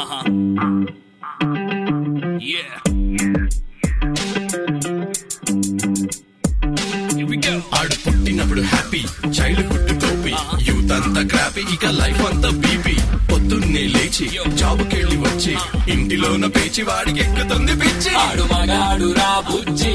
Uh-huh. Yeah. Here we go. ఆడు పుట్టినప్పుడు happy childhood టోపీ యూత్ అంతా క్రాపీ ఇక లైఫ్ అంతా బీపీ పొద్దున్నే లేచి జాబుకెళ్ళి వచ్చి ఇంటిలోన పేచి వాడికి ఎక్కుతుంది పిచ్చి. ఆడు మగాడు రా బుజ్జి.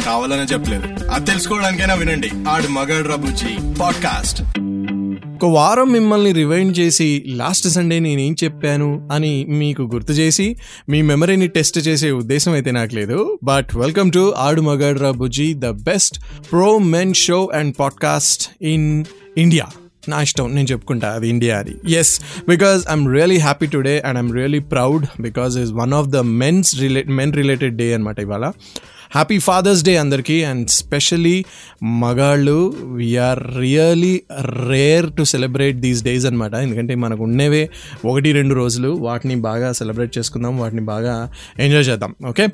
కావాలనే చెప్పలేదు. అది తెలుసుకోవడానికైనా వినండి. ఆడు మగాడు బుజ్జి. పాడ్కాస్ట్. ఒక వారం మిమ్మల్ని రివైండ్ చేసి లాస్ట్ సండే నేనేం చెప్పాను? అని మీకు గుర్తు చేసి మీ మెమరీని టెస్ట్ చేసే ఉద్దేశం అయితే నాకు లేదు. But welcome to Aadu Magaadra Bujji the best pro men show and podcast in India. నా ఇష్టం. నేను చెప్పుకుంటా. అది ఇండియా అది. Yes because I'm really happy today and I'm really proud because is one of the men's relay men related day అనమాట ఇవాళ. Happy fathers day అందరికీ. And specially మగాళ్ళు we are really rare to celebrate these days అనమాట ఎందుకంటే మనకు ఉండేవే ఒకటి రెండు రోజులు వాటిని బాగా సెలబ్రేట్ చేసుకుందాం వాటిని బాగా ఎంజాయ్ చేద్దాం. ఓకే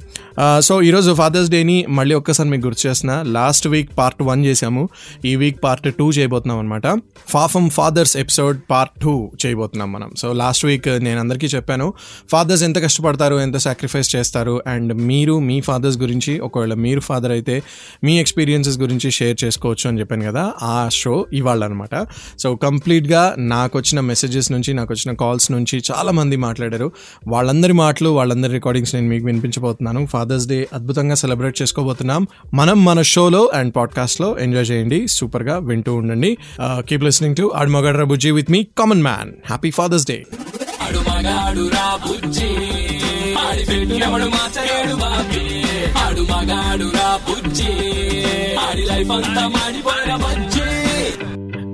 సో uh, ఈరోజు ఫాదర్స్ డేని మళ్ళీ ఒక్కసారి మీకు గుర్తు చేసిన లాస్ట్ వీక్ పార్ట్ వన్ చేసాము ఈ వీక్ పార్ట్ టూ చేయబోతున్నాం అనమాట ఫాఫమ్ ఫాదర్స్ ఎపిసోడ్ పార్ట్ టూ చేయబోతున్నాం మనం. సో లాస్ట్ వీక్ నేను అందరికీ చెప్పాను. ఫాదర్స్ ఎంత కష్టపడతారు ఎంత సాక్రిఫైస్ చేస్తారు అండ్ మీరు మీ ఫాదర్స్ గురించి ఒకవేళ మీరు ఫాదర్ అయితే మీ ఎక్స్పీరియన్సెస్ గురించి షేర్ చేసుకోవచ్చు అని చెప్పాను కదా ఆ షో ఇవాళ అనమాట సో కంప్లీట్గా నాకు వచ్చిన మెసేజెస్ నుంచి నాకు వచ్చిన కాల్స్ నుంచి చాలా మంది మాట్లాడారు. వాళ్ళందరి మాటలు వాళ్ళందరి రికార్డింగ్స్ నేను మీకు వినిపించబోతున్నాను. ఫాదర్స్ డే అద్భుతంగా సెలబ్రేట్ చేసుకోబోతున్నాం. మనం మన షోలో అండ్ పాడ్కాస్ట్లో ఎంజాయ్ చేయండి సూపర్గా వింటూ ఉండండి. Keep listening to Aadumagadra Bujji with me common man happy father's day Aadumagaadu Ra Bujji ఆడి పెట్టు బాబీ ఆడు మగాడు రా బుజ్జి. ఆడి లైఫ్ అంతా మాడిపోయిన బజ్జి.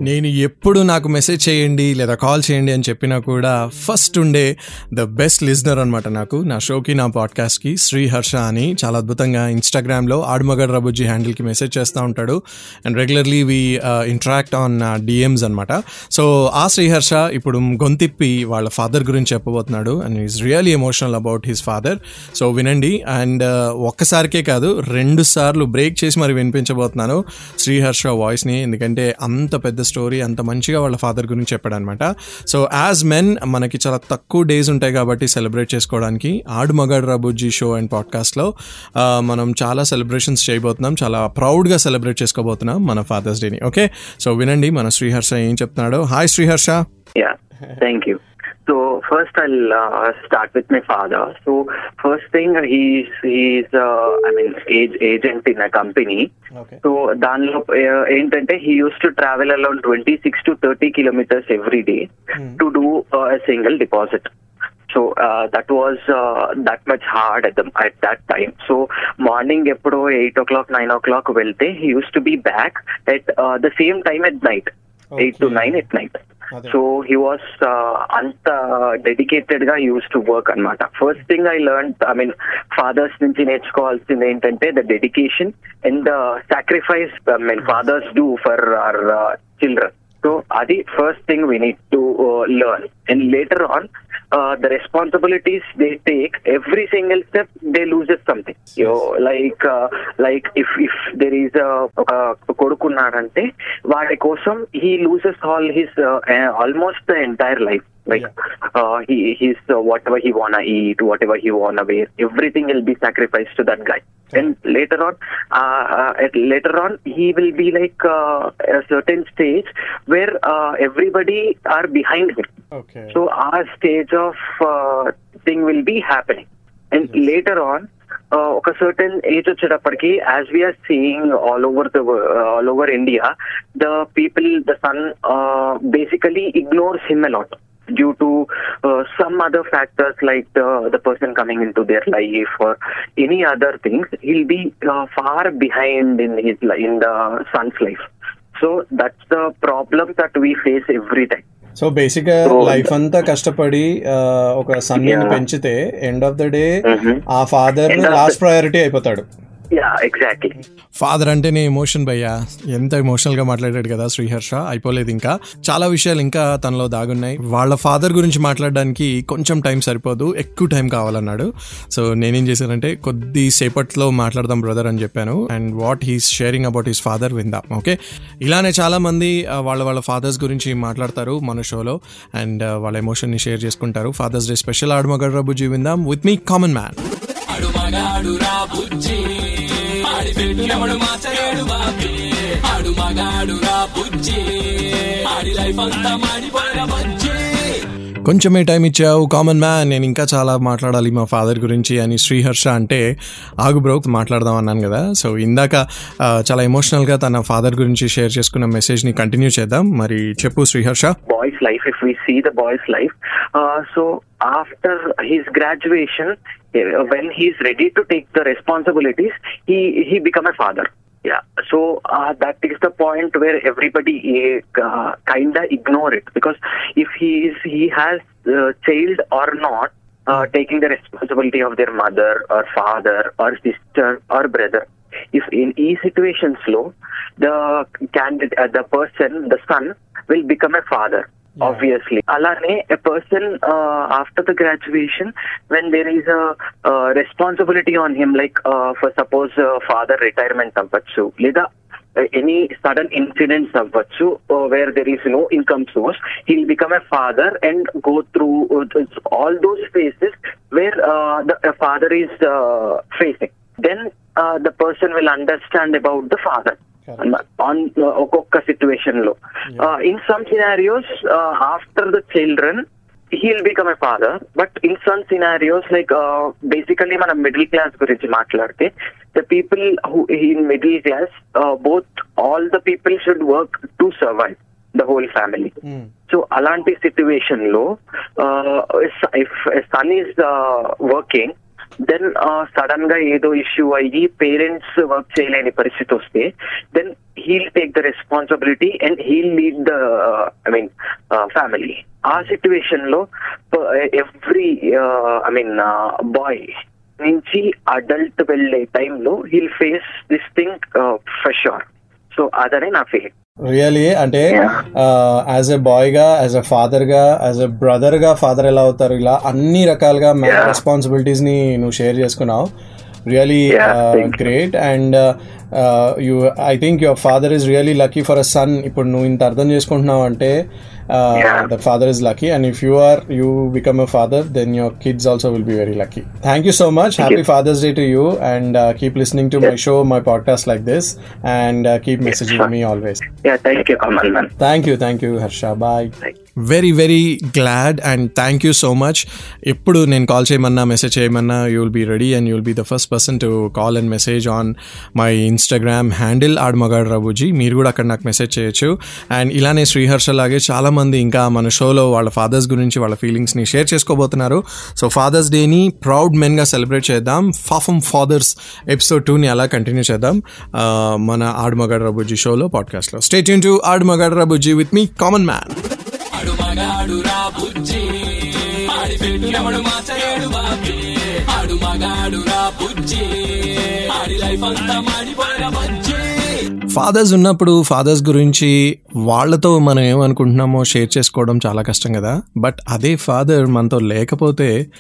నేను ఎప్పుడు నాకు మెసేజ్ చేయండి లేదా కాల్ చేయండి అని చెప్పినా కూడా ఫస్ట్ ఉండే ద బెస్ట్ లిజనర్ అనమాట నాకు నా షోకి నా పాడ్కాస్ట్కి శ్రీ హర్ష అని. చాలా అద్భుతంగా ఇన్స్టాగ్రామ్లో ఆడుమగడ్ రబుజీ హ్యాండిల్కి మెసేజ్ చేస్తూ ఉంటాడు. And regularly we interact on DMs అనమాట సో ఆ శ్రీహర్ష ఇప్పుడు గొంతిప్పి వాళ్ళ ఫాదర్ గురించి చెప్పబోతున్నాడు. And is really emotional about his father so వినండి. అండ్ uh, ఒక్కసారికే కాదు రెండు సార్లు బ్రేక్ చేసి మరి వినిపించబోతున్నాను శ్రీహర్ష వాయిస్ని ఎందుకంటే అంత పెద్ద స్టోరీ అంత మంచిగా వాళ్ళ ఫాదర్ గురించి చెప్పాడు అనమాట సో యాజ్ మెన్ మనకి చాలా తక్కువ డేస్ ఉంటాయి కాబట్టి సెలబ్రేట్ చేసుకోవడానికి. ఆడు మగాడు రాబుజీ షో అండ్ పాడ్కాస్ట్లో మనం చాలా సెలబ్రేషన్స్ చేయబోతున్నాం. చాలా ప్రౌడ్గా సెలబ్రేట్ చేసుకోబోతున్నాం మన ఫాదర్స్ డేని ఓకే సో వినండి మన శ్రీహర్ష ఏం చెప్తున్నాడో. Hi Sriharsha. Thank you. So first I'll uh, start with my father. So first thing he's he's uh, I mean age agent in a company. Okay so దానిలో uh, ఏంటంటే he uses to travel around twenty six to thirty kilometres every day to do single deposit so that was that much hard at at that time so morning ఎప్పుడో eight o'clock nine o'clock వెళ్తే he uses to be back at the same time at night eight to Okay. Nine at night అదే. so he was అంత డెడికేటెడ్గా uses to work అన్నమాట first thing I learn I mean fathers నుంచి నేర్చుకోవాల్సింది ఏంటంటే the dedication and the sacrifice I mean fathers do for our children so అది first thing we need to learn and later on the responsibilities they take every single step they loses something like like if if there is ఒక కొడుకున్నాడంటే వాడి కోసం he loses all his almost the entire life like uh, he he's uh, whatever he wanna eat whatever he wanna wear everything will be sacrificed to that guy and later on uh, uh, at, later on he will be like uh, a certain stage where uh, everybody are behind him okay so our stage of uh, thing will be happening and later on uh, ఒక certain age వచ్చేటప్పటికి as we are seeing all over the all over India the people the son basically ignores him a lot due to uh, some other factors like the, the person coming into their life or any other things, he'll be uh, far behind in his in the son's life. So that's the problem that we face every time. So బేసిక్గా So- life అంతా కష్టపడి ఒక Yeah. పెంచితే end of the day Mhm. ఆ father last priority అయిపోతాడు father అంటేనే emotion భయ్యా. ఎంత ఎమోషనల్గా మాట్లాడాడు కదా శ్రీహర్ష. అయిపోలేదు ఇంకా. చాలా విషయాలు ఇంకా తనలో దాగున్నాయి. వాళ్ళ ఫాదర్ గురించి మాట్లాడడానికి కొంచెం టైం సరిపోదు. ఎక్కువ టైం కావాలన్నాడు. సో నేనేం చేశానంటే కొద్ది సేపట్లో మాట్లాడదాం బ్రదర్ అని చెప్పాను. And what he's sharing about his father విందాం ఓకే ఇలానే చాలా మంది వాళ్ళ వాళ్ళ ఫాదర్స్ గురించి మాట్లాడతారు మన షోలో అండ్ వాళ్ళ ఎమోషన్ని షేర్ చేసుకుంటారు. Father's day special Aadamagad Rabuji విందాం. విత్ మీ కామన్ మ్యాన్ ఆడు మాచలేడు రా ఆడు మగాడు రా బుజ్జి. ఆడి లైఫ్ అంతా మాడిపోయిన బజ్జి. కొంచెమే టైం ఇచ్చావు కామన్ మ్యాన్ నేను ఇంకా చాలా మాట్లాడాలి మా ఫాదర్ గురించి అని శ్రీహర్ష అంటే ఆగు బ్రో మాట్లాడదాం అన్నాను కదా. సో ఇందాక చాలా ఎమోషనల్గా తన ఫాదర్ గురించి షేర్ చేసుకున్న మెసేజ్ని కంటిన్యూ చేద్దాం. మరి చెప్పు Sriharsha. Boys life if we see the boys life so after his graduation when he's ready to take the responsibilities he he become a father. Yeah, so uh, that is the point where everybody uh, kinda ignore it. Because if he is he has uh, child or not. Uh, taking the responsibility of their mother or father or sister or brother if in e situations low the candidate uh, the person the son will become a father obviously alane a person uh, after the graduation when there is a uh, responsibility on him like uh, for suppose uh, father retirement అవ్వచ్చు లేదా any sudden incidents అవ్వచ్చు where there is no income source he'll become a father and go through all those phases where the father is facing then the person will understand about the father On ఒక్కొక్క సిచ్యువేషన్లో. In some scenarios after the children he'll become a father but in some scenarios like basically మనం middle class గురించి మాట్లాడితే the people who in middle class both all the people should work to survive the whole family so అలాంటి సిచ్యువేషన్లో if son is working then సడన్గా ఏదో issue అయ్యి parents work చేయలేని పరిస్థితి వస్తే then he'll take the responsibility and he'll lead the I mean family ఆ సిచ్యువేషన్లో ఎవ్రీ ఐ మీన్ బాయ్ నుంచి అడల్ట్ వెళ్ళే టైంలో he'll face this thing fresh or so అదనే నా ఫీలింగ్ రియలీ అంటే. యాజ్ ఎ బాయ్గా యాజ్ ఎ ఫాదర్గా యాజ్ ఎ బ్రదర్గా ఫాదర్ ఎలా అవుతారు ఇలా అన్ని రకాలుగా. రెస్పాన్సిబిలిటీస్ని నువ్వు షేర్ చేసుకున్నావు really Yeah, thank you. Great and you I think your father is really lucky for a son ఇప్పుడు నువ్వు ఇంత అర్థం చేసుకుంటున్నావు అంటే Yeah. That father is lucky and if you are you become a father then your kids also will be very lucky thank you so much happy father's day to you and keep listening to my show my podcast like this and keep messaging me always yeah thank you Kamal man thank you thank you Harsha boy very very glad and thank you so much ఎప్పుడు నేను call చేయమన్నా message చేయమన్నా you will be ready and you will be the first person to call and message on my Instagram handle ఆడమగాడు రబుజీ మీరు కూడా అక్కడ నాకు message చేయొచ్చు. And ఇలానే శ్రీహర్ష లాగే చాలామంది ఇంకా మన షోలో వాళ్ళ ఫాదర్స్ గురించి వాళ్ళ ఫీలింగ్స్ని షేర్ చేసుకోబోతున్నారు. సో ఫాదర్స్ డేని ప్రౌడ్ మెన్గా సెలబ్రేట్ చేద్దాం. ఫాఫమ్ ఫాదర్స్ ఎపిసోడ్ టూని అలా కంటిన్యూ చేద్దాం. Uh, మన ఆడమగాడు రబుజీ షోలో పాడ్కాస్ట్లో stay Yoon to Aadamagaadu Rabuji with me common man Magaadu Ra Bujji. ఆడి పెట్టినవడు మాచలేడు మార్చలేడు బాబీ. ఆడు మగాడు రా బుజ్జి. ఆడి లైఫ్ అంతా మాడిపోయిన బజ్జి. ఫాదర్స్ ఉన్నప్పుడు ఫాదర్స్ గురించి వాళ్ళతో మనం ఏమనుకుంటున్నామో షేర్ చేసుకోవడం చాలా కష్టం కదా. బట్ అదే ఫాదర్ మనతో లేకపోతే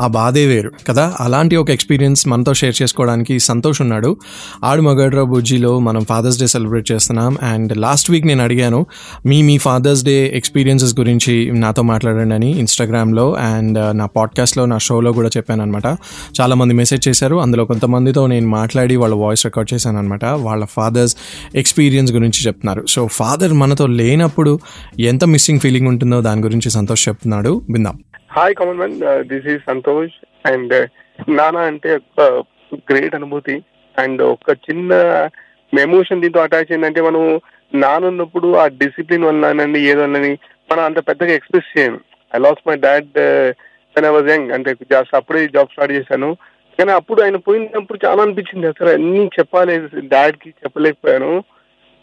ఆ బాధే వేరు. కదా? అలాంటి ఒక ఎక్స్పీరియన్స్ మనతో షేర్ చేసుకోవడానికి సంతోష్ ఉన్నాడు. ఆడు మగడ్రా బుజ్జిలో మనం ఫాదర్స్ డే సెలబ్రేట్ చేస్తున్నాం. అండ్ లాస్ట్ వీక్ నేను అడిగాను మీ మీ ఫాదర్స్ డే ఎక్స్పీరియన్సెస్ గురించి నాతో మాట్లాడండి అని ఇన్స్టాగ్రామ్లో అండ్ uh, నా పాడ్కాస్ట్లో నా షోలో కూడా చెప్పాను అనమాట చాలామంది మెసేజ్ చేశారు. అందులో కొంతమందితో నేను మాట్లాడి వాళ్ళ వాయిస్ రికార్డ్ చేశాను అనమాట వాళ్ళ ఫాదర్స్ ఎక్స్పీరియన్స్ గురించి చెప్తున్నారు. సో ఫాదర్ మనతో లేనప్పుడు ఎంత మిస్సింగ్ ఫీలింగ్ ఉంటుందో దాని గురించి సంతోష్ చెప్తున్నాడు. విందాం. Hi Kamal man this is Santosh and నాన్న అంటే ఒక గ్రేట్ అనుభూతి అండ్ ఒక చిన్న ఎమోషన్ దీంతో అటాచ్ అయిందంటే మనం నాన్న ఉన్నప్పుడు ఆ డిసిప్లిన్ వల్లనండి ఏదో వల్లని మనం అంత పెద్దగా ఎక్స్ప్రెస్ చేయను. I lost my dad when I was young అంటే జస్ట్ అప్పుడే జాబ్ స్టార్ట్ చేశాను. కానీ అప్పుడు ఆయన పోయినప్పుడు చాలా అనిపించింది. అసలు అన్ని చెప్పాలి డాడ్కి చెప్పలేకపోయాను.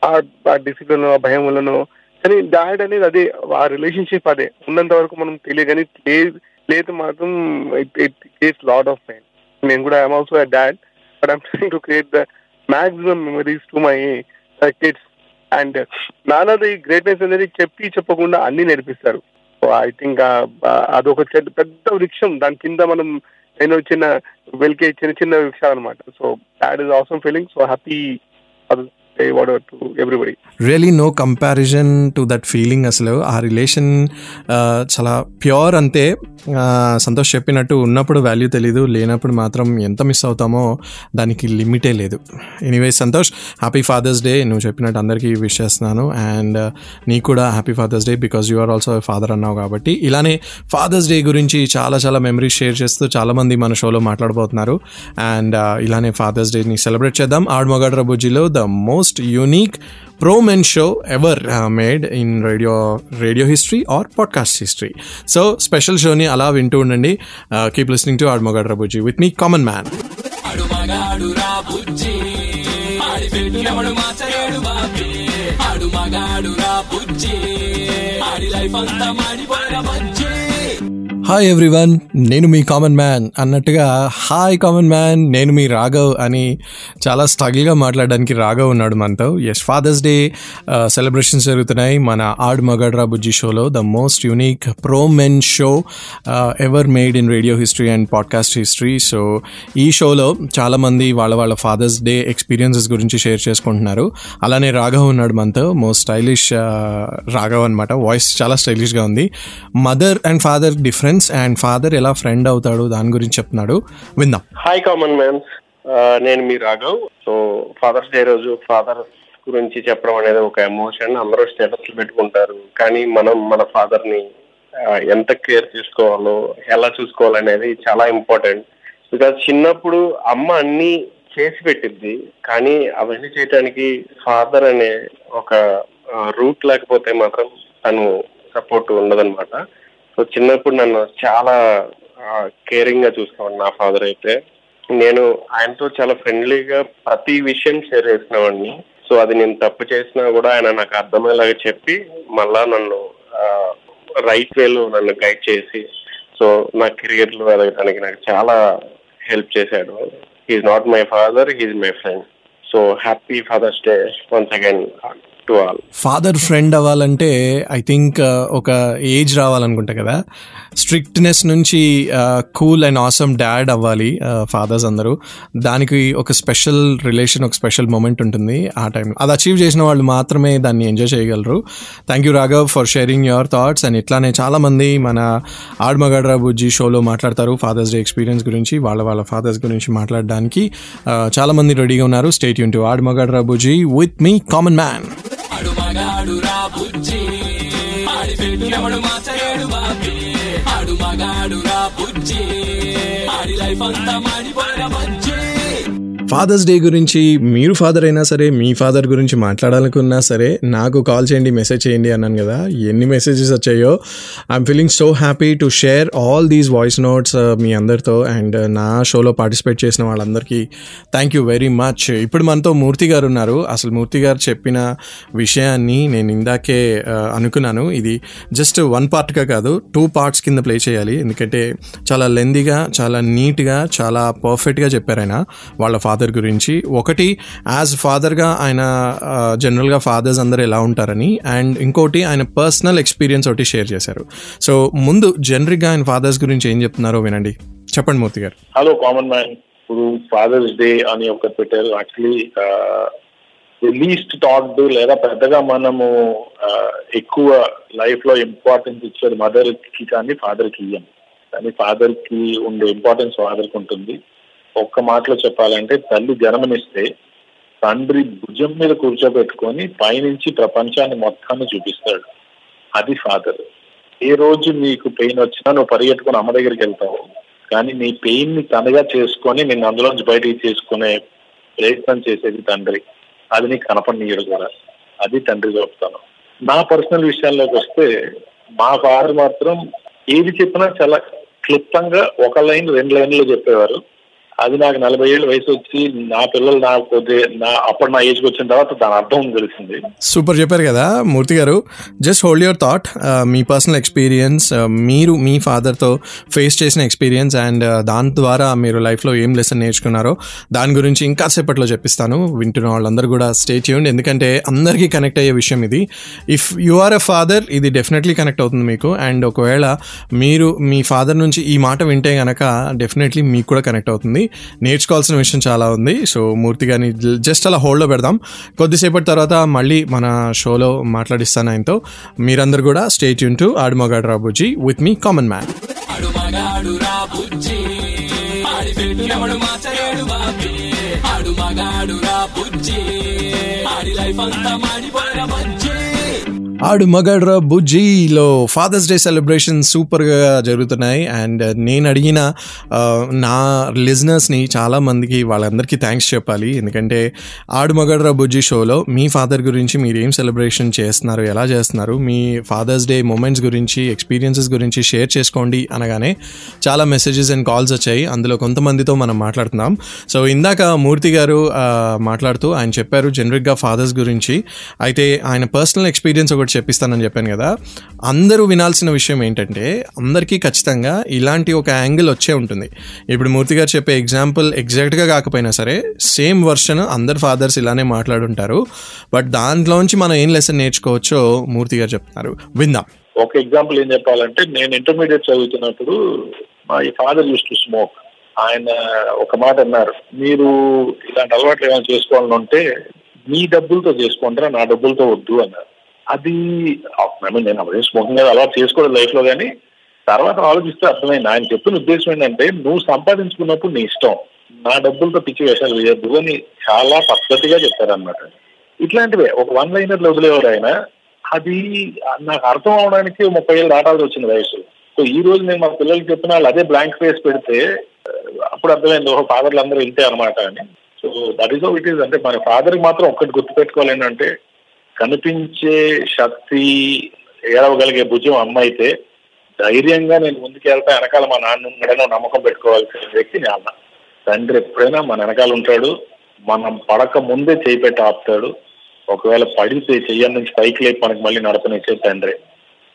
ఆ డిసిప్లిన్ ఆ భయం వల్లనో కానీ డాడ్ అనేది అదే ఆ రిలేషన్షిప్ అదే. ఉన్నంత వరకు మనం తెలియదు కానీ లేదు లేదు మాత్రం it it creates lot of pain నేను కూడా I'm also dad but I'm trying to create the maximum memories to my kids and నాన్నది గ్రేట్నెస్ అనేది చెప్పి చెప్పకుండా అన్ని నేర్పిస్తారు. సో ఐ థింక్ అదొక పెద్ద వృక్షం. దాని కింద మనం నేను చిన్న వెలికే చిన్న చిన్న వృక్షాలు అనమాట so that is also feeling so happy what to everybody really no comparison to that feeling అసలు ఆ రిలేషన్ చాలా ప్యూర్ అంతే సంతోష్ చెప్పినట్టు ఉన్నప్పుడు వాల్యూ తెలీదు లేనప్పుడు మాత్రం ఎంత మిస్ అవుతామో దానికి లిమిటే లేదు. Anyway Santosh happy father's day నువ్వు చెప్పినట్టు అందరికీ విష్ చేస్తున్నాను. అండ్ నీకు కూడా happy father's day because you are also father అన్నావు కాబట్టి. ఇలానే ఫాదర్స్ డే గురించి చాలా చాలా మెమరీస్ షేర్ చేస్తూ చాలామంది మన షోలో మాట్లాడబోతున్నారు. అండ్ ఇలానే ఫాదర్స్ డేని సెలబ్రేట్ చేద్దాం. ఆడమగడ్ర బుజ్జిలో the most unique pro men show ever made in radio radio history or podcast history so special షోని అలా వింటూ ఉండండి. కీప్ లిస్నింగ్ టు ఆడ్మగడ్ర బుజ్జి విత్ మీ కామన్ మ్యాన్ ఆడు మగాడు రా బుజ్జి. ఆడి పెట్టినప్పుడు మార్చలేడు బాబీ. ఆడు మగాడు రా బుజ్జి. ఆడి లైఫ్ అంతా మాడిపోయిన బజ్జి. హాయ్ ఎవ్రీవన్ నేను మీ కామన్ మ్యాన్ అన్నట్టుగా హాయ్ కామన్ మ్యాన్ నేను మీ రాఘవ్ అని చాలా స్ట్రగుల్గా మాట్లాడడానికి రాఘవ్ ఉన్నాడు మనతో. ఎస్ ఫాదర్స్ డే సెలబ్రేషన్స్ జరుగుతున్నాయి. మన ఆడ్ మగడ్రా బుజ్జి షోలో the most unique pro men show ever made in radio history and podcast history so ఈ షోలో చాలామంది వాళ్ళ వాళ్ళ ఫాదర్స్ డే ఎక్స్పీరియన్సెస్ గురించి షేర్ చేసుకుంటున్నారు. అలానే రాఘవ్ ఉన్నాడు మనతో. మోస్ట్ స్టైలిష్ uh, రాఘవ్ అనమాట వాయిస్ చాలా స్టైలిష్గా ఉంది. Mother and father difference and father ఎలా ఫ్రెండ్ అవుతాడు దాని గురించి చెప్తున్నాడు. విందాం. హాయ్ కామన్ మ్యాన్ నేను మీ రాఘవ్. సో ఫాదర్స్ డే రోజు ఫాదర్ గురించి చెప్పడం అనేది ఒక ఎమోషన్ అందరూ స్టేటస్ పెట్టుకుంటారు. కానీ మనం మన ఫాదర్ని ఎంత కేర్ తీసుకోవాలో ఎలా చూసుకోవాలనేది చాలా ఇంపార్టెంట్ బికాజ్ చిన్నప్పుడు అమ్మ అన్ని చేసి పెట్టింది కానీ అవన్నీ చేయడానికి ఫాదర్ అనే ఒక రూట్ లేకపోతే మాత్రం తను సపోర్ట్ ఉండదన్నమాట. సో చిన్నప్పుడు నన్ను చాలా కేరింగ్గా చూసుకోండి నా ఫాదర్ అయితే. నేను ఆయనతో చాలా ఫ్రెండ్లీగా ప్రతి విషయం షేర్ చేసినవాడిని. సో అది నేను తప్పు చేసినా కూడా ఆయన నాకు అర్థమయ్యేలాగా చెప్పి మళ్ళా నన్ను రైట్ వేలో నన్ను గైడ్ చేసి సో నా కెరియర్లో ఎదగడానికి నాకు చాలా హెల్ప్ చేశాడు. He's not my father he's my friend so happy father's day once again to father friend అవ్వాలంటే ఐ థింక్ uh, ఒక ఏజ్ రావాలనుకుంటా కదా. స్ట్రిక్ట్నెస్ నుంచి కూల్ అండ్ ఆసమ్ డాడ్ అవ్వాలి uh, ఫాదర్స్ అందరూ. దానికి ఒక స్పెషల్ రిలేషన్ ఒక స్పెషల్ మూమెంట్ ఉంటుంది ఆ టైంలో అది అచీవ్ చేసిన వాళ్ళు మాత్రమే దాన్ని ఎంజాయ్ చేయగలరు. Thank you Raghav for sharing your thoughts and ఇట్లానే చాలామంది మన ఆడ్మగడ్రా బుజ్జి షోలో మాట్లాడతారు ఫాదర్స్ డే ఎక్స్పీరియన్స్ గురించి వాళ్ళ వాళ్ళ ఫాదర్స్ గురించి మాట్లాడడానికి. Uh, చాలామంది రెడీగా ఉన్నారు. స్టేట్ యూన్ టు ఆడ్మగడ్రా బుజ్జి విత్ మీ కామన్ మ్యాన్ ఆడు రా బుజ్జి. ఆడి పెట్టినప్పుడు మాచలేడు బాబీ. ఆడు మగాడు రా బుజ్జి. ఆడి లైఫ్ అంతా మాడిపోయిన బజ్జి. ఫాదర్స్ డే గురించి మీరు ఫాదర్ అయినా సరే మీ ఫాదర్ గురించి మాట్లాడాలనుకున్నా సరే నాకు కాల్ చేయండి మెసేజ్ చేయండి అన్నాను కదా. ఎన్ని మెసేజెస్ వచ్చాయో. I'm feeling so happy to share all these voice notes మీ అందరితో అండ్ uh, నా షోలో పార్టిసిపేట్ చేసిన వాళ్ళందరికీ థ్యాంక్ యూ వెరీ మచ్ ఇప్పుడు మనతో మూర్తి గారు ఉన్నారు. అసలు మూర్తి గారు చెప్పిన విషయాన్ని నేను ఇందాకే uh, అనుకున్నాను. ఇది జస్ట్ వన్ పార్ట్గా కాదు టూ పార్ట్స్ కింద ప్లే చేయాలి. ఎందుకంటే చాలా లెందీగా చాలా నీట్గా చాలా పర్ఫెక్ట్గా చెప్పారు ఆయన. వాళ్ళ ఫాదర్ గురించి. ఒకటి యాజ్ ఫాదర్గా ఆయన జనరల్గా ఫాదర్స్ అందరూ ఎలా ఉంటారని అండ్ ఇంకోటి ఆయన పర్సనల్ ఎక్స్పీరియన్స్ ఒకటి షేర్ చేశారు. సో ముందు జనరిక్గా ఆయన ఫాదర్స్ గురించి ఏం చెప్తున్నారో వినండి. చెప్పండి మూర్తి గారు. హలో కామన్ మ్యాన్ ఇప్పుడు ఫాదర్స్ డే అని ఒకటి పెట్టారు. యాక్చువల్లీ లీస్ట్ టాక్డ్ లేదా పెద్దగా మనము ఎక్కువ లైఫ్లో ఇంపార్టెన్స్ ఇచ్చేది మదర్కి కానీ ఫాదర్కి ఇయ్యం. కానీ ఫాదర్కి ఉండే ఇంపార్టెన్స్ ఫాదర్కి ఉంటుంది. ఒక్క మాటలో చెప్పాలంటే తల్లి జన్మనిస్తే తండ్రి భుజం మీద కూర్చోబెట్టుకొని పైనుంచి ప్రపంచాన్ని మొత్తాన్ని చూపిస్తాడు. అది ఫాదర్ ఏ రోజు నీకు పెయిన్ వచ్చినా నువ్వు పరిగెట్టుకుని అమ్మ దగ్గరికి వెళ్తావు. కానీ నీ పెయిన్ని తనగా చేసుకొని నేను అందులోంచి బయటికి చేసుకునే ప్రయత్నం చేసేది తండ్రి. అది నీకు కనపడనీయడు కూడా. అది తండ్రి చెప్తాను నా పర్సనల్ విషయాల్లోకి వస్తే మా ఫాదర్ మాత్రం ఏది చెప్పినా చాలా క్లుప్తంగా ఒక లైన్ రెండు లైన్లో చెప్పేవారు. అది నాకు నలభై ఏళ్ళు వయసు వచ్చి నా పిల్లలు నాకు కొద్ది నా అప్పుడు నా ఏజ్కి వచ్చిన తర్వాత దాని అర్థం తెలిసింది. సూపర్ చెప్పారు కదా మూర్తి గారు. జస్ట్ హోల్డ్ యువర్ థాట్ మీ పర్సనల్ ఎక్స్పీరియన్స్ uh, మీరు మీ ఫాదర్తో ఫేస్ చేసిన ఎక్స్పీరియన్స్ అండ్ uh, దాని ద్వారా మీరు లైఫ్లో ఏం లెసన్ నేర్చుకున్నారో దాని గురించి ఇంకా సేపట్లో చెప్పిస్తాను. వింటున్న వాళ్ళందరూ కూడా స్టే ట్యూన్డ్ ఎందుకంటే అందరికీ కనెక్ట్ అయ్యే విషయం ఇది. If you are a father ఇది డెఫినెట్లీ కనెక్ట్ అవుతుంది మీకు. అండ్ ఒకవేళ మీరు మీ ఫాదర్ నుంచి ఈ మాట వింటే గనక డెఫినెట్లీ మీకు కూడా కనెక్ట్ అవుతుంది. నేర్చుకోవాల్సిన విషయం చాలా ఉంది. సో మూర్తి గారిని జస్ట్ అలా హోల్డ్లో పెడదాం. కొద్దిసేపటి తర్వాత మళ్ళీ మన షోలో మాట్లాడిస్తాను ఆయనతో. మీరందరూ కూడా స్టేట్ యూన్ టు ఆడుమగాడు రాబుజీ విత్ మీ కామన్ మ్యాన్ ఆడి లైఫ్ అంతా మాడిపోయిన బజ్జి. ఆడు మగడ్ర బుజ్జిలో ఫాదర్స్ డే సెలబ్రేషన్ సూపర్గా జరుగుతున్నాయి. అండ్ uh, నేను అడిగిన uh, నా లిజనర్స్ని చాలామందికి వాళ్ళందరికీ థ్యాంక్స్ చెప్పాలి. ఎందుకంటే ఆడు మగడ్ర బుజ్జి షోలో మీ ఫాదర్ గురించి మీరు ఏం సెలబ్రేషన్ చేస్తున్నారు ఎలా చేస్తున్నారు మీ ఫాదర్స్ డే మూమెంట్స్ గురించి ఎక్స్పీరియన్సెస్ గురించి షేర్ చేసుకోండి అనగానే చాలా మెసేజెస్ అండ్ కాల్స్ వచ్చాయి. అందులో కొంతమందితో మనం మాట్లాడుతున్నాం. సో ఇందాక మూర్తి గారు uh, మాట్లాడుతూ ఆయన చెప్పారు జనరిక్గా ఫాదర్స్ గురించి. అయితే ఆయన పర్సనల్ ఎక్స్పీరియన్స్ ఒకటి చెప్పిస్తానని చెప్పాను కదా అందరూ వినాల్సిన విషయం ఏంటంటే అందరికీ ఖచ్చితంగా ఇలాంటి ఒక యాంగిల్ వచ్చే ఉంటుంది. ఇప్పుడు మూర్తి గారు చెప్పే ఎగ్జాంపుల్ ఎగ్జాక్ట్గా కాకపోయినా సరే సేమ్ వర్షన్ అందరు ఫాదర్స్ ఇలానే మాట్లాడుంటారు. బట్ దాంట్లోంచి మనం ఏం లెసన్ నేర్చుకోవచ్చో మూర్తి గారు చెప్తున్నారు. విందాం. ఒక ఎగ్జాంపుల్ ఏం చెప్పాలంటే నేను ఇంటర్మీడియట్ చదువుతున్నప్పుడు మా ఫాదర్ యూస్ టు స్మోక్ ఆయన ఒక మాట అన్నారు మీరు ఇలాంటి అలవాట్లు ఏమైనా చేసుకోవాలని ఉంటే మీ డబ్బులతో చేసుకుంటారా నా డబ్బులతో వద్దు అన్నారు. అది నేను అప్పుడు స్మోకింగ్ మీద అలవాటు చేసుకోవడం లైఫ్లో కానీ తర్వాత ఆలోచిస్తే అర్థమైంది. ఆయన చెప్పిన ఉద్దేశం ఏంటంటే నువ్వు సంపాదించుకున్నప్పుడు నీ ఇష్టం. నా డబ్బులతో పిచ్చి వేషాలు వేయద్దు అని చాలా పద్ధతిగా చెప్పారనమాట ఇట్లాంటివే ఒక వన్ లైనర్లు వదిలేవారు ఆయన. అది నాకు అర్థం అవడానికి ముప్పై ఏళ్ళు దాటాల్సి వచ్చింది వయసు. సో ఈ రోజు నేను మా పిల్లలకి చెప్పిన వాళ్ళు అదే బ్లాంక్ ఫేస్ పెడితే అప్పుడు అర్థమైంది ఓహో ఫాదర్లు అందరూ ఇంతే అనమాట అని. So that is it is అంటే మన ఫాదర్ మాత్రం ఒక్కటి గుర్తు పెట్టుకోవాలి ఏంటంటే కనిపించే శక్తి ఏడవగలిగే భుజం అమ్మ అయితే ధైర్యంగా నేను ముందుకెళ్తా వెనకాల మా నాన్న ఉన్నాడని నమ్మకం పెట్టుకోవాల్సిన వ్యక్తి నాన్న తండ్రి ఎప్పుడైనా మన వెనకాల ఉంటాడు మనం పడక ముందే చేయి పెట్టి ఆపుతాడు. ఒకవేళ పడితే చెయ్యి నుంచి పైకి లేపి మనకి మళ్ళీ నడపనిచ్చే తండ్రి.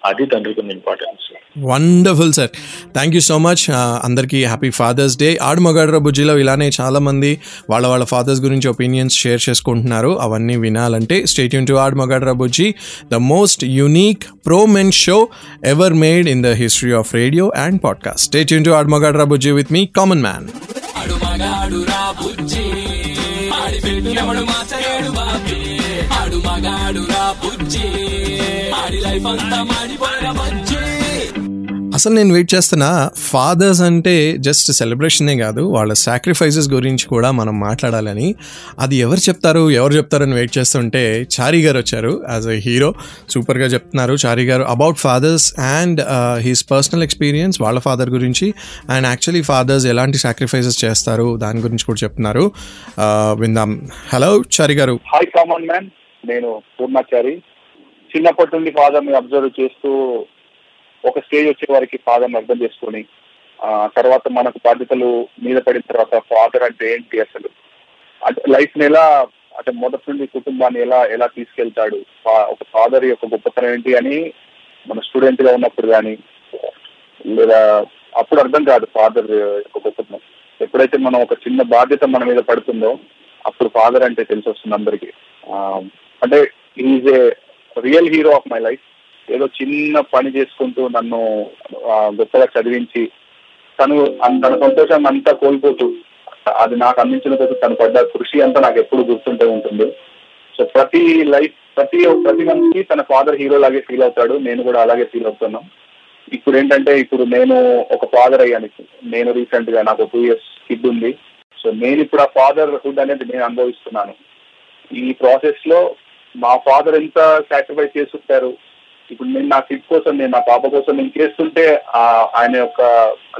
అది తండ్రికి ఉన్న importance wonderful sir thank you so much అందరికీ హ్యాపీ ఫాదర్స్ డే ఆడు మగాడ్ర బుజ్జిలో ఇలానే చాలా మంది వాళ్ళ వాళ్ళ ఫాదర్స్ గురించి ఒపీనియన్స్ షేర్ చేసుకుంటున్నారు. అవన్నీ వినాలంటే స్టేట్ యూన్ టు ఆడు మగాడ్ర బుజ్జి. The most unique pro men show ever made in the history of radio and podcast stay tuned to ఆడు మగాడ్ర బుజ్జి విత్ మీ కామన్ మ్యాన్ మార్చలేడు బాబీ. ఆడు మగాడు రా బుజ్జి. ఆడి లైఫ్ అంతా మాడిపోయిన బజ్జి. అసలు నేను వెయిట్ చేస్తున్నా ఫాదర్స్ అంటే జస్ట్ సెలబ్రేషనే కాదు వాళ్ళ సాక్రిఫైసెస్ గురించి కూడా మనం మాట్లాడాలని. అది ఎవరు చెప్తారు ఎవరు చెప్తారని వెయిట్ చేస్తుంటే చారీ గారు వచ్చారు యాజ్ ఎ హీరో సూపర్గా చెప్తున్నారు చారీ గారు about father's and his personal experience వాళ్ళ ఫాదర్ గురించి. అండ్ యాక్చువల్లీ ఫాదర్స్ ఎలాంటి సాక్రిఫైసెస్ చేస్తారు దాని గురించి కూడా చెప్తున్నారు. Uh, విందాం. Hello Chari garu. Hi common man నేను పూర్ణాచారి. చిన్నప్పటి నుండి ఫాదర్ అబ్జర్వ్ చేస్తూ ఒక స్టేజ్ వచ్చే వారికి ఫాదర్ అర్థం చేసుకొని ఆ తర్వాత మనకు బాధ్యతలు మీద పడిన తర్వాత ఫాదర్ అంటే ఏంటి అసలు? అంటే లైఫ్ని ఎలా అంటే మొదటి నుండి కుటుంబాన్ని ఎలా ఎలా తీసుకెళ్తాడు? ఫా- ఒక ఫాదర్ యొక్క గొప్పతనం ఏంటి అని మన స్టూడెంట్గా ఉన్నప్పుడు కానీ లేదా అప్పుడు అర్థం కాదు ఫాదర్ యొక్క గొప్పతనం. ఎప్పుడైతే మనం ఒక చిన్న బాధ్యత మన మీద పడుతుందో అప్పుడు ఫాదర్ అంటే తెలిసి వస్తుంది అందరికి అంటే is a real hero of my life ఏదో చిన్న పని చేసుకుంటూ నన్ను గొప్పగా చదివించి తను తన సంతోషాన్ని అంతా కోల్పోతూ అది నాకు అందించిన కోసం తను పడ్డ కృషి అంతా నాకు ఎప్పుడు గుర్తుంటే ఉంటుంది. సో ప్రతి లైఫ్ ప్రతి ప్రతి మనిషి తన ఫాదర్ హీరో లాగే ఫీల్ అవుతాడు. నేను కూడా అలాగే ఫీల్ అవుతున్నాను ఇప్పుడు ఏంటంటే ఇప్పుడు నేను ఒక ఫాదర్ అయ్యాను. నేను రీసెంట్గా నాకు టూ ఇయర్స్ కిడ్ ఉంది. సో నేను ఇప్పుడు ఆ ఫాదర్ హుడ్ అనేది నేను అనుభవిస్తున్నాను. ఈ ప్రాసెస్లో మా ఫాదర్ ఎంత సాక్రిఫైస్ చేస్తుంటారు ఇప్పుడు నేను నా కిడ్ కోసం నేను నా పాప కోసం నేను చేస్తుంటే ఆయన యొక్క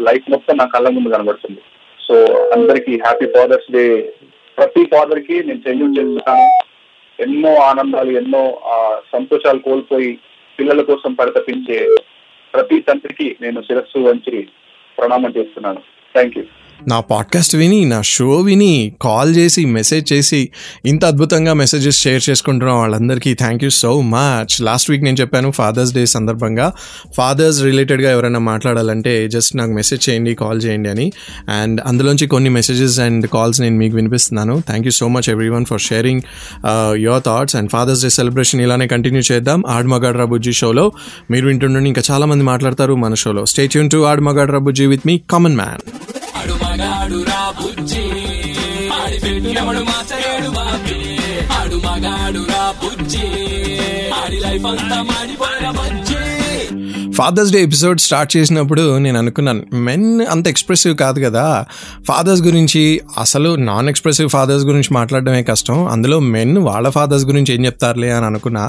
లైఫ్ మొత్తం నా కళ్ళ ముందు కనబడుతుంది. సో అందరికి హ్యాపీ ఫాదర్స్ డే ప్రతి ఫాదర్కి నేను సెల్యూట్ చేస్తున్నాను. ఎన్నో ఆనందాలు ఎన్నో సంతోషాలు కోల్పోయి పిల్లల కోసం పరితపించే ప్రతి తండ్రికి నేను శిరస్సు వంచి ప్రణామం చేస్తున్నాను. థ్యాంక్ యూ నా పాడ్కాస్ట్ విని నా షో విని కాల్ చేసి మెసేజ్ చేసి ఇంత అద్భుతంగా మెసేజెస్ షేర్ చేసుకుంటున్న వాళ్ళందరికీ thank you so much last week నేను చెప్పాను ఫాదర్స్ డే సందర్భంగా. ఫాదర్స్ రిలేటెడ్గా ఎవరైనా మాట్లాడాలంటే జస్ట్ నాకు మెసేజ్ చేయండి కాల్ చేయండి అని. అండ్ అందులోంచి కొన్ని మెసేజెస్ అండ్ కాల్స్ నేను మీకు వినిపిస్తున్నాను. Thank you so much everyone for sharing your thoughts and father's day celebration ఇలానే కంటిన్యూ చేద్దాం. ఆడ్ మగాడ్ రబుజ్జీ షోలో మీరు వింటుండండి ఇంకా చాలా మంది మాట్లాడతారు మన షోలో స్టే ట్యూన్ టు ఆడ్ మగాడ్ రబుజ్జీ విత్ మీ కామన్ మ్యాన్ మగాడు రా బుజ్జి. ఆడి పెట్టినప్పుడు మాచలేడు బాబి ఆడు మగాడు రా బుజ్జి. ఆడి లైఫ్ అంతా మాడిపోయిన బుజ్జి. ఫాదర్స్ డే ఎపిసోడ్ స్టార్ట్ చేసినప్పుడు నేను అనుకున్నాను మెన్ అంత ఎక్స్ప్రెసివ్ కాదు కదా. ఫాదర్స్ గురించి అసలు నాన్ ఎక్స్ప్రెసివ్ ఫాదర్స్ గురించి మాట్లాడడమే కష్టం. అందులో మెన్ వాళ్ళ ఫాదర్స్ గురించి ఏం చెప్తారులే అని అనుకున్నా.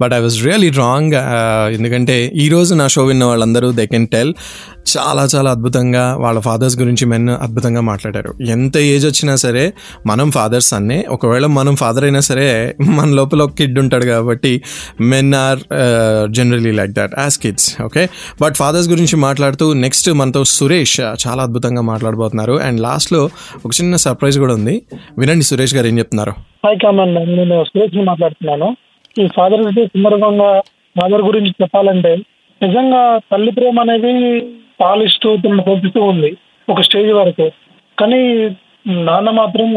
But I was really wrong ఎందుకంటే ఈరోజు నా షో విన్న వాళ్ళందరూ దే కెన్ టెల్ చాలా చాలా అద్భుతంగా వాళ్ళ ఫాదర్స్ గురించి మెన్ అద్భుతంగా మాట్లాడారు. ఎంత ఏజ్ వచ్చినా సరే మనం ఫాదర్స్ అన్నే. ఒకవేళ మనం ఫాదర్ అయినా సరే మన లోపల ఒక కిడ్ ఉంటాడు కాబట్టి men are generally like that as kids okay? But father's గురించి మాట్లాడుతూ నెక్స్ట్ మనతో సురేష్ చాలా అద్భుతంగా మాట్లాడబోతున్నారు. అండ్ లాస్ట్లో ఒక చిన్న సర్ప్రైజ్ కూడా ఉంది. వినండి సురేష్ గారు ఏం చెప్తున్నారు? హాయ్ కామన్ నేను సురేష్ మాట్లాడుతున్నాను. ఈ ఫాదర్ డే సందర్భంగా ఫాదర్ గురించి చెప్పాలంటే నిజంగా తల్లి ప్రేమ అనేది పాలిస్తూ తన పెంచుతూ ఉంది ఒక స్టేజ్ వరకు. కానీ నాన్న మాత్రం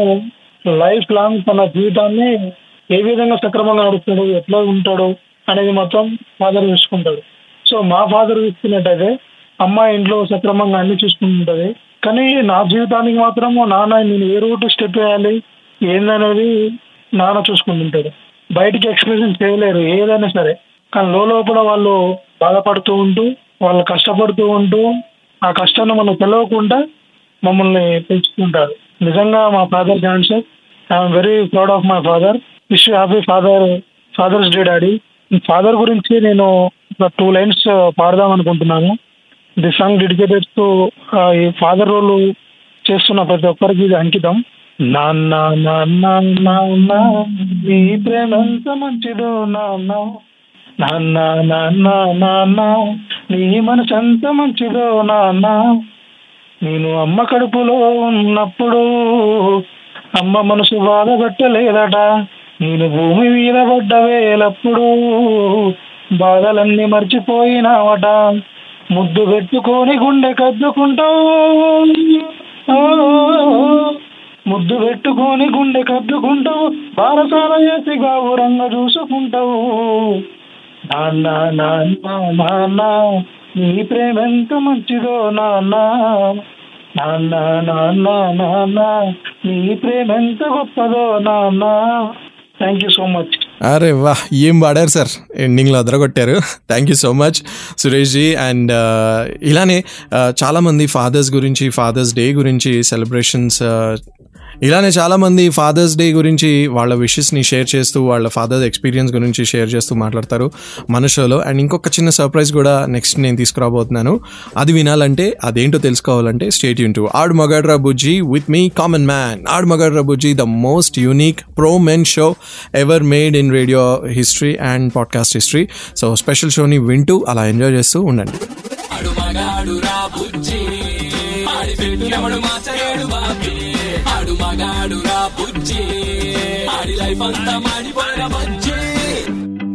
లైఫ్ లాంగ్ తన జీవితాన్ని ఏ విధంగా సక్రమంగా నడుపుతాడు ఎట్లా ఉంటాడు అనేది మొత్తం ఫాదర్ చూసుకుంటాడు. సో మా ఫాదర్ చూసుకున్నట్టయితే అమ్మ ఇంట్లో సక్రమంగా అన్ని చూసుకుంటుంటది. కానీ నా జీవితానికి మాత్రం నాన్న నేను ఏ రూట్ స్టెప్ వేయాలి ఏందనేది నాన్న చూసుకుంటుంటాడు. బయటికి ఎక్స్ప్రెషన్ చేయలేరు ఏదైనా సరే. కానీ లోపల వాళ్ళు బాధపడుతూ ఉంటూ వాళ్ళు కష్టపడుతూ ఉంటూ ఆ కష్టాన్ని మనం తెలవకుండా మమ్మల్ని పెంచుకుంటారు. నిజంగా మా father Johnson I'm very proud of my father. Wish happy father father's day daddy. Father గురించి నేను టూ లైన్స్ పాడదాం అనుకుంటున్నాను. ది సాంగ్ డెడికేటెడ్ టు ఈ ఫాదర్ రోల్ చేస్తున్న ప్రతి ఒక్కరికి ఇది అంకితం. నాన్న నాన్న నాన్న నీ ప్రేమ ఎంత మంచిదో నాన్న నాన్న నాన్న నాన్న నీ మనసు ఎంత మంచిదో నాన్న. నేను అమ్మ కడుపులో ఉన్నప్పుడు అమ్మ మనసు బాధపెట్టలేదట. నేను భూమి మీద పడ్డ వేలప్పుడు బాధలన్నీ మర్చిపోయినావట. ముద్దు పెట్టుకొని గుండె కద్దుకుంటావు. ముద్దు పెట్టుకొని గుండె కద్దుకుంటావు. బారసాల చేసి గావురంగా చూసుకుంటావు. నాన్న నాన్న నాన్న నీ ప్రేమ ఎంత మంచిదో నాన్న. నాన్న నాన్న నాన్న నీ ప్రేమ ఎంత గొప్పదో నాన్న. థ్యాంక్ యూ సో మచ్ అరే వా ఏం పాడారు సార్? ఎండింగ్లో అదరగొట్టారు. Thank you so much Suresh ji. And uh, ఇలానే uh, చాలామంది ఫాదర్స్ గురించి ఫాదర్స్ డే గురించి సెలబ్రేషన్స్ ఇలానే చాలామంది ఫాదర్స్ డే గురించి వాళ్ళ విషెస్ని షేర్ చేస్తూ వాళ్ళ ఫాదర్ ఎక్స్పీరియన్స్ గురించి షేర్ చేస్తూ మాట్లాడతారు మన షోలో అండ్ ఇంకొక చిన్న సర్ప్రైజ్ కూడా నెక్స్ట్ నేను తీసుకురాబోతున్నాను అది వినాలంటే అదేంటో తెలుసుకోవాలంటే stay Yoon to add మగాడ్రా Bujji with me common man add మగాడ్రా Bujji the most unique pro men show ever made in radio history and podcast history so special షోని వింటూ అలా ఎంజాయ్ చేస్తూ ఉండండి ఆడు మగాడు రా బుజ్జి ఆడి పెట్టినప్పుడు బాబీ ఆడు మగాడు రా బుజ్జి. ఆడి లైఫ్ అంతా మాడిపోయిన బుజ్జి.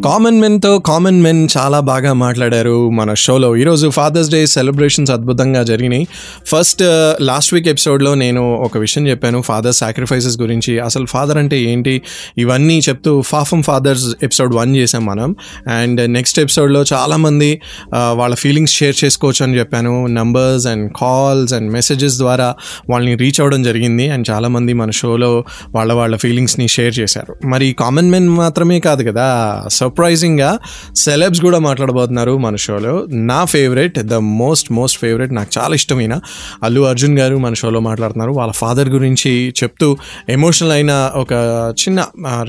కామన్ మెన్తో కామన్ మెన్ చాలా బాగా మాట్లాడారు మన షోలో. ఈరోజు ఫాదర్స్ డే సెలబ్రేషన్స్ అద్భుతంగా జరిగినాయి. ఫస్ట్ లాస్ట్ వీక్ ఎపిసోడ్లో నేను ఒక విషయం చెప్పాను ఫాదర్ సాక్రిఫైసెస్ గురించి. అసలు ఫాదర్ అంటే ఏంటి? ఇవన్నీ చెప్తూ ఫాఫమ్ ఫాదర్స్ ఎపిసోడ్ వన్ చేసాం మనం. అండ్ నెక్స్ట్ ఎపిసోడ్లో చాలామంది uh, వాళ్ళ ఫీలింగ్స్ షేర్ చేసుకోవచ్చు అని చెప్పాను. Numbers and calls and messages ద్వారా వాళ్ళని రీచ్ అవ్వడం జరిగింది. అండ్ చాలామంది మన షోలో వాళ్ళ వాళ్ళ ఫీలింగ్స్ని షేర్ చేశారు. మరి కామన్ మెన్ మాత్రమే కాదు కదా? సో సర్ప్రైజింగ్గా సెలబ్స్ కూడా మాట్లాడబోతున్నారు మన షోలో నా favourite the most most favourite నాకు చాలా ఇష్టమైన అల్లు అర్జున్ గారు మన షోలో మాట్లాడుతున్నారు. వాళ్ళ ఫాదర్ గురించి చెప్తూ ఎమోషనల్ అయిన ఒక చిన్న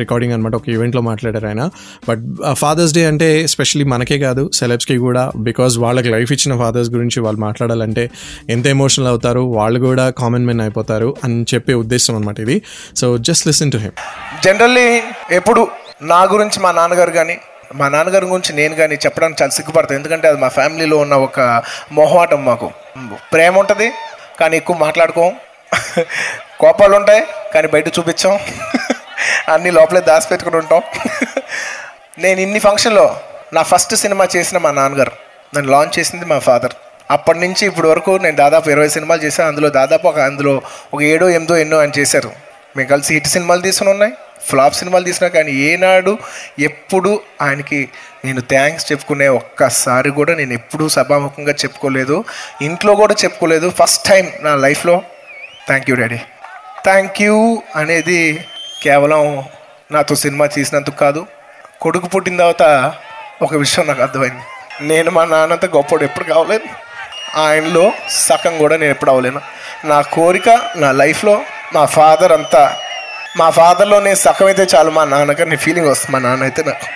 రికార్డింగ్ అనమాట ఒక ఈవెంట్లో మాట్లాడారు ఆయన. బట్ ఫాదర్స్ డే అంటే స్పెషలీ మనకే కాదు సెలబ్స్కి కూడా. బికాజ్ వాళ్ళకి లైఫ్ ఇచ్చిన ఫాదర్స్ గురించి వాళ్ళు మాట్లాడాలంటే ఎంత ఎమోషనల్ అవుతారు వాళ్ళు కూడా కామన్ మెన్ అయిపోతారు అని చెప్పే ఉద్దేశం అనమాట ఇది. So just listen to him generally ఎప్పుడు నా గురించి మా నాన్నగారు కానీ మా నాన్నగారి గురించి నేను కానీ చెప్పడానికి చాలా సిగ్గుపడతాను. ఎందుకంటే అది మా ఫ్యామిలీలో ఉన్న ఒక మొహమాటం మాకు. ప్రేమ ఉంటుంది కానీ ఎక్కువ మాట్లాడుకోం. కోపాలు ఉంటాయి కానీ బయట చూపించాం. అన్నీ లోపలే దాచిపెట్టుకుని ఉంటాం. నేను ఇన్ని ఫంక్షన్లో నా ఫస్ట్ సినిమా చేసిన మా నాన్నగారు నన్ను లాంచ్ చేసింది మా ఫాదర్ అప్పటి నుంచి ఇప్పటి వరకు నేను దాదాపు ఇరవై సినిమాలు చేశాను. అందులో దాదాపు ఒక అందులో ఒక ఏడో ఎనిమిదో ఎన్నో అని చేశారు. మేము కలిసి హిట్ సినిమాలు తీసుకుని ఉన్నాయి. ఫ్లాప్ సినిమాలు తీసినా కానీ ఏనాడు ఎప్పుడు ఆయనకి నేను థ్యాంక్స్ చెప్పుకునే ఒక్కసారి కూడా నేను ఎప్పుడూ సభాముఖంగా చెప్పుకోలేదు ఇంట్లో కూడా చెప్పుకోలేదు. ఫస్ట్ టైం నా లైఫ్లో. Thank you daddy. Thank you అనేది కేవలం నాతో సినిమా తీసినందుకు కాదు కొడుకు పుట్టిన తర్వాత ఒక విషయం నాకు అర్థమైంది. నేను మా నాన్నంత గొప్పడు ఎప్పుడు కావలేదు. ఆయనలో సగం కూడా నేను ఎప్పుడు అవ్వలేను. నా కోరిక నా లైఫ్లో మా ఫాదర్ అంతా మా ఫాదర్లో నేను సగం అయితే చాలు. మా నాన్నగారు నీ ఫీలింగ్ వస్తుంది. మా నాన్న అయితే నాకు.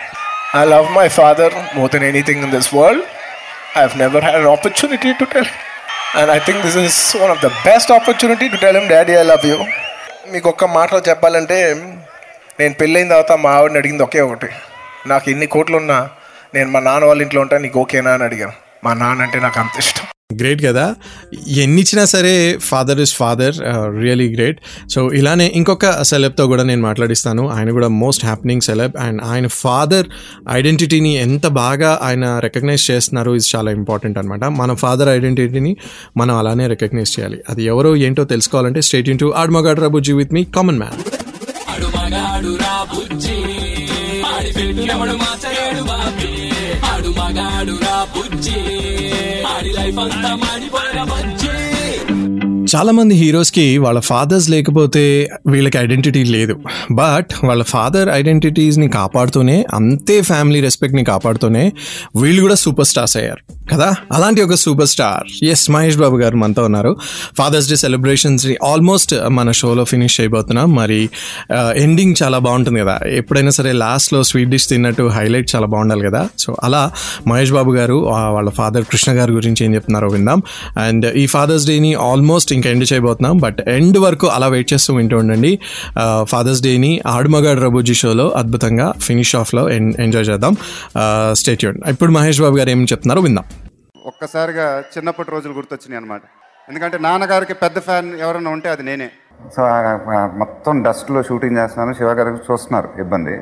I love my father more than anything in this world I have never had an opportunity to tell and I think this is one of the best opportunity to tell him daddy I love you మీకు ఒక్క మాటలో చెప్పాలంటే నేను పెళ్ళైన తర్వాత మా ఆవిడని అడిగింది ఒకే ఒకటి. నాకు ఎన్ని కోట్లు ఉన్నా నేను మా నాన్న వాళ్ళ ఇంట్లో ఉంటా నీకు ఓకేనా? అని అడిగాను. మా నాన్న అంటే నాకు అంత ఇష్టం. గ్రేట్ కదా. ఎన్ని ఇచ్చినా సరే father is father really great so ఇలానే ఇంకొక సెలబ్తో కూడా నేను మాట్లాడిస్తాను. ఆయన కూడా మోస్ట్ హ్యాపెనింగ్ సెలబ్ అండ్ ఆయన ఫాదర్ ఐడెంటిటీని ఎంత బాగా ఆయన రికగ్నైజ్ చేస్తున్నారు ఇది చాలా ఇంపార్టెంట్ అనమాట మన ఫాదర్ ఐడెంటిటీని మనం అలానే రికగ్నైజ్ చేయాలి. అది ఎవరో ఏంటో తెలుసుకోవాలంటే స్టేట్ ఇన్ టు ఆడ్మగాడ్ రబుజీ విత్ మీ కామన్ మ్యాన్ ఆడు మగాడు రా మాడి లైఫ్ అంతా మాడిపోయిన చాలా మంది హీరోస్కి వాళ్ళ ఫాదర్స్ లేకపోతే వీళ్ళకి ఐడెంటిటీ లేదు. బట్ వాళ్ళ ఫాదర్ ఐడెంటిటీస్ని కాపాడుతూనే అంతే ఫ్యామిలీ రెస్పెక్ట్ని కాపాడుతూనే వీళ్ళు కూడా సూపర్ స్టార్స్ అయ్యారు. కదా? అలాంటి ఒక super star S Mahesh Babu గారు మనతో ఉన్నారు. ఫాదర్స్ డే సెలబ్రేషన్స్ ఆల్మోస్ట్ మన షోలో ఫినిష్ అయిపోతున్నాం మరి ఎండింగ్ చాలా బాగుంటుంది కదా? ఎప్పుడైనా సరే లాస్ట్లో స్వీట్ డిష్ తిన్నట్టు హైలైట్ చాలా బాగుండాలి కదా? సో అలా మహేష్ బాబు గారు వాళ్ళ ఫాదర్ కృష్ణ గారి గురించి ఏం చెప్తున్నారో విందాం. అండ్ ఈ ఫాదర్స్ డేని ఆల్మోస్ట్ ఇంకా ఎండ్ చేయబోతున్నాం. బట్ ఎండ్ వరకు అలా వెయిట్ చేస్తూ వింటూ ఉండండి. ఫాదర్స్ డేని ఆడుమగాడు రబుజీ షోలో అద్భుతంగా ఫినిష్ ఆఫ్లో ఎంజాయ్ చేద్దాం. స్టేట్యూన్ ఇప్పుడు మహేష్ బాబు గారు ఏం చెప్తున్నారో విందాం. ఒక్కసారిగా చిన్నప్పటి రోజులు గుర్తొచ్చినాయి అనమాట ఎందుకంటే నాన్నగారికి పెద్ద ఫ్యాన్ ఎవరైనా ఉంటే అది నేనే. సో మొత్తం డస్ట్లో షూటింగ్ చేస్తున్నాను. శివ గారు చూస్తున్నారు ఇబ్బంది.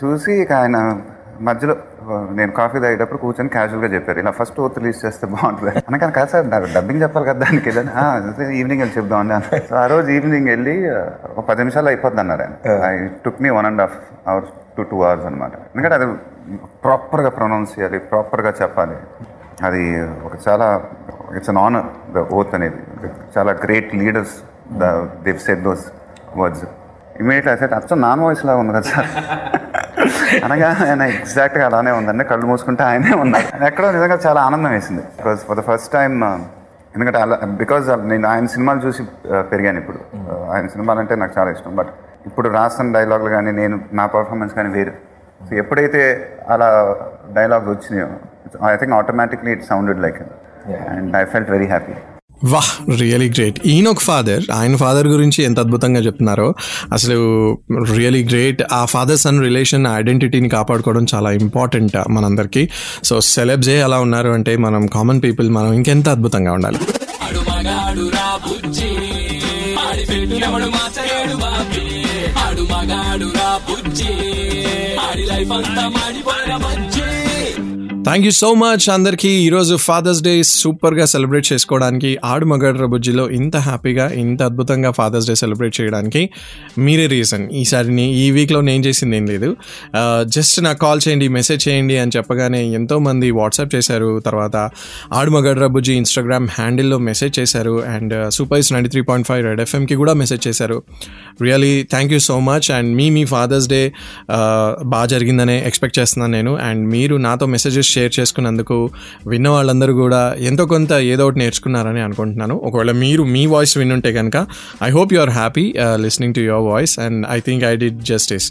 చూసి ఇక ఆయన మధ్యలో నేను కాఫీ తాగేటప్పుడు కూర్చొని క్యాజువల్గా చెప్పారు. ఇలా ఫస్ట్ ఓత్ రిలీజ్ చేస్తే బాగుంటుంది. అనకాని కాదు సార్ నాకు డబ్బింగ్ చెప్పాలి కదా దానికి వెళ్ళాను "ఆ, అయితే ఈవినింగ్ వెళ్ళి చెప్దామండి అన్నారు. సో ఆ రోజు ఈవినింగ్ వెళ్ళి ఒక పది నిమిషాలు అయిపోద్ది అన్నారు ఆయన. I took me one and half hours to two hours అనమాట ఎందుకంటే అది ప్రాపర్గా ప్రొనౌన్స్ చేయాలి ప్రాపర్గా చెప్పాలి. అది ఒక చాలా it's an honour the oath అనేది. చాలా great leaders they've set those words immediately అయితే అచ్చం నాన్ వాయిస్ లాగా ఉంది కదా సార్. అనగా ఆయన ఎగ్జాక్ట్గా అలానే ఉందండి. కళ్ళు మూసుకుంటే ఆయనే ఉన్నారు ఎక్కడో నిజంగా చాలా ఆనందం వేసింది. Because for the first time ఎందుకంటే అలా బికాజ్ నేను ఆయన సినిమాలు చూసి uh, పెరిగాను ఇప్పుడు. Uh, ఆయన సినిమాలు అంటే నాకు చాలా ఇష్టం. బట్ ఇప్పుడు రాసిన డైలాగులు కానీ నేను నా పర్ఫార్మెన్స్ కానీ వేరు. సో ఎప్పుడైతే అలా డైలాగ్స్ వచ్చినాయో I think automatically it sounded like and I felt very happy వాహ్ రియలీ గ్రేట్ ఈయన ఒక ఫాదర్ ఆయన ఫాదర్ గురించి ఎంత అద్భుతంగా చెప్తున్నారో అసలు రియలీ గ్రేట్ ఆ ఫాదర్ సన్ రిలేషన్ ఐడెంటిటీని కాపాడుకోవడం చాలా ఇంపార్టెంట్ మనందరికీ. సో సెలబ్సే అలా ఉన్నారు అంటే మనం కామన్ పీపుల్ మనం ఇంకెంత అద్భుతంగా ఉండాలి. ఆడి లైఫ్ అంతా మాడిపోయిన బజ్జి. థ్యాంక్ యూ సో మచ్ అందరికీ ఈరోజు ఫాదర్స్ డే సూపర్గా సెలబ్రేట్ చేసుకోవడానికి ఆడు మగడ్ర బుజ్జిలో ఇంత హ్యాపీగా ఇంత అద్భుతంగా ఫాదర్స్ డే సెలబ్రేట్ చేయడానికి మీరే రీజన్ ఈసారి ఈ వీక్లో నేను చేసింది ఏం లేదు. జస్ట్ నాకు కాల్ చేయండి మెసేజ్ చేయండి అని చెప్పగానే ఎంతోమంది వాట్సాప్ చేశారు. తర్వాత ఆడు మగడ్ర బుజ్జి ఇన్స్టాగ్రామ్ హ్యాండిల్లో మెసేజ్ చేశారు and super is ninety three point five red ఎఫ్ఎంకి కూడా మెసేజ్ చేశారు. Really thank you so much and మీ మీ ఫాదర్స్ డే బాగా జరిగిందనే ఎక్స్పెక్ట్ చేస్తున్నాను నేను. అండ్ మీరు నాతో మెసేజెస్ షేర్ చేసుకున్నందుకు విన్న వాళ్ళందరూ కూడా ఎంతో కొంత ఏదో ఒకటి నేర్చుకున్నారని అనుకుంటున్నాను. ఒకవేళ మీరు మీ వాయిస్ వినుంటే కనుక I hope you are happy listening to your voice and I think I did justice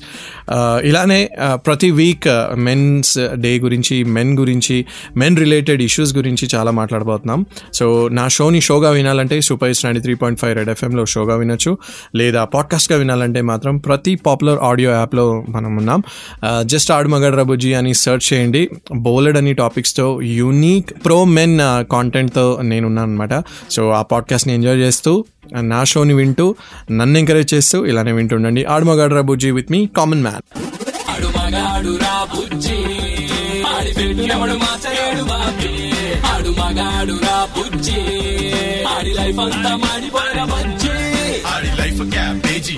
ఇలానే uh, ప్రతి వీక్ మెన్స్ డే గురించి మెన్ గురించి మెన్ రిలేటెడ్ ఇష్యూస్ గురించి చాలా మాట్లాడబోతున్నాం. సో నా షోని షోగా వినాలంటే super is ninety three point five red ఎఫ్ఎంలో షోగా వినొచ్చు. లేదా పాడ్కాస్ట్గా వినాలంటే మాత్రం ప్రతి పాపులర్ ఆడియో యాప్లో మనం ఉన్నాం. Uh, జస్ట్ ఆడు మగడ్ రబుజీ అని సెర్చ్ చేయండి. బోలెడ్ హండ్రెడ్ అనే టాపిక్స్తో యూనిక్ ప్రో మెన్ కాంటెంట్తో నేనున్నాను అనమాట సో ఆ పాడ్కాస్ట్ని ఎంజాయ్ చేస్తూ నా షోని వింటూ నన్ను ఎంకరేజ్ చేస్తూ ఇలానే వింటుండండి. ఆడుమగాడు రాబుజీ విత్ మీ కామన్ మ్యాన్ ఆడు మగాడు రా బుజ్జి ఆడి పెట్టినప్పుడు మార్చలేడు బాబీ ఆడు మగాడు రా బుజ్జి ఆడి లైఫ్ అంతా మాడిపోయిన బుజ్జి. ఆడి లైఫ్ క్యాబేజీ.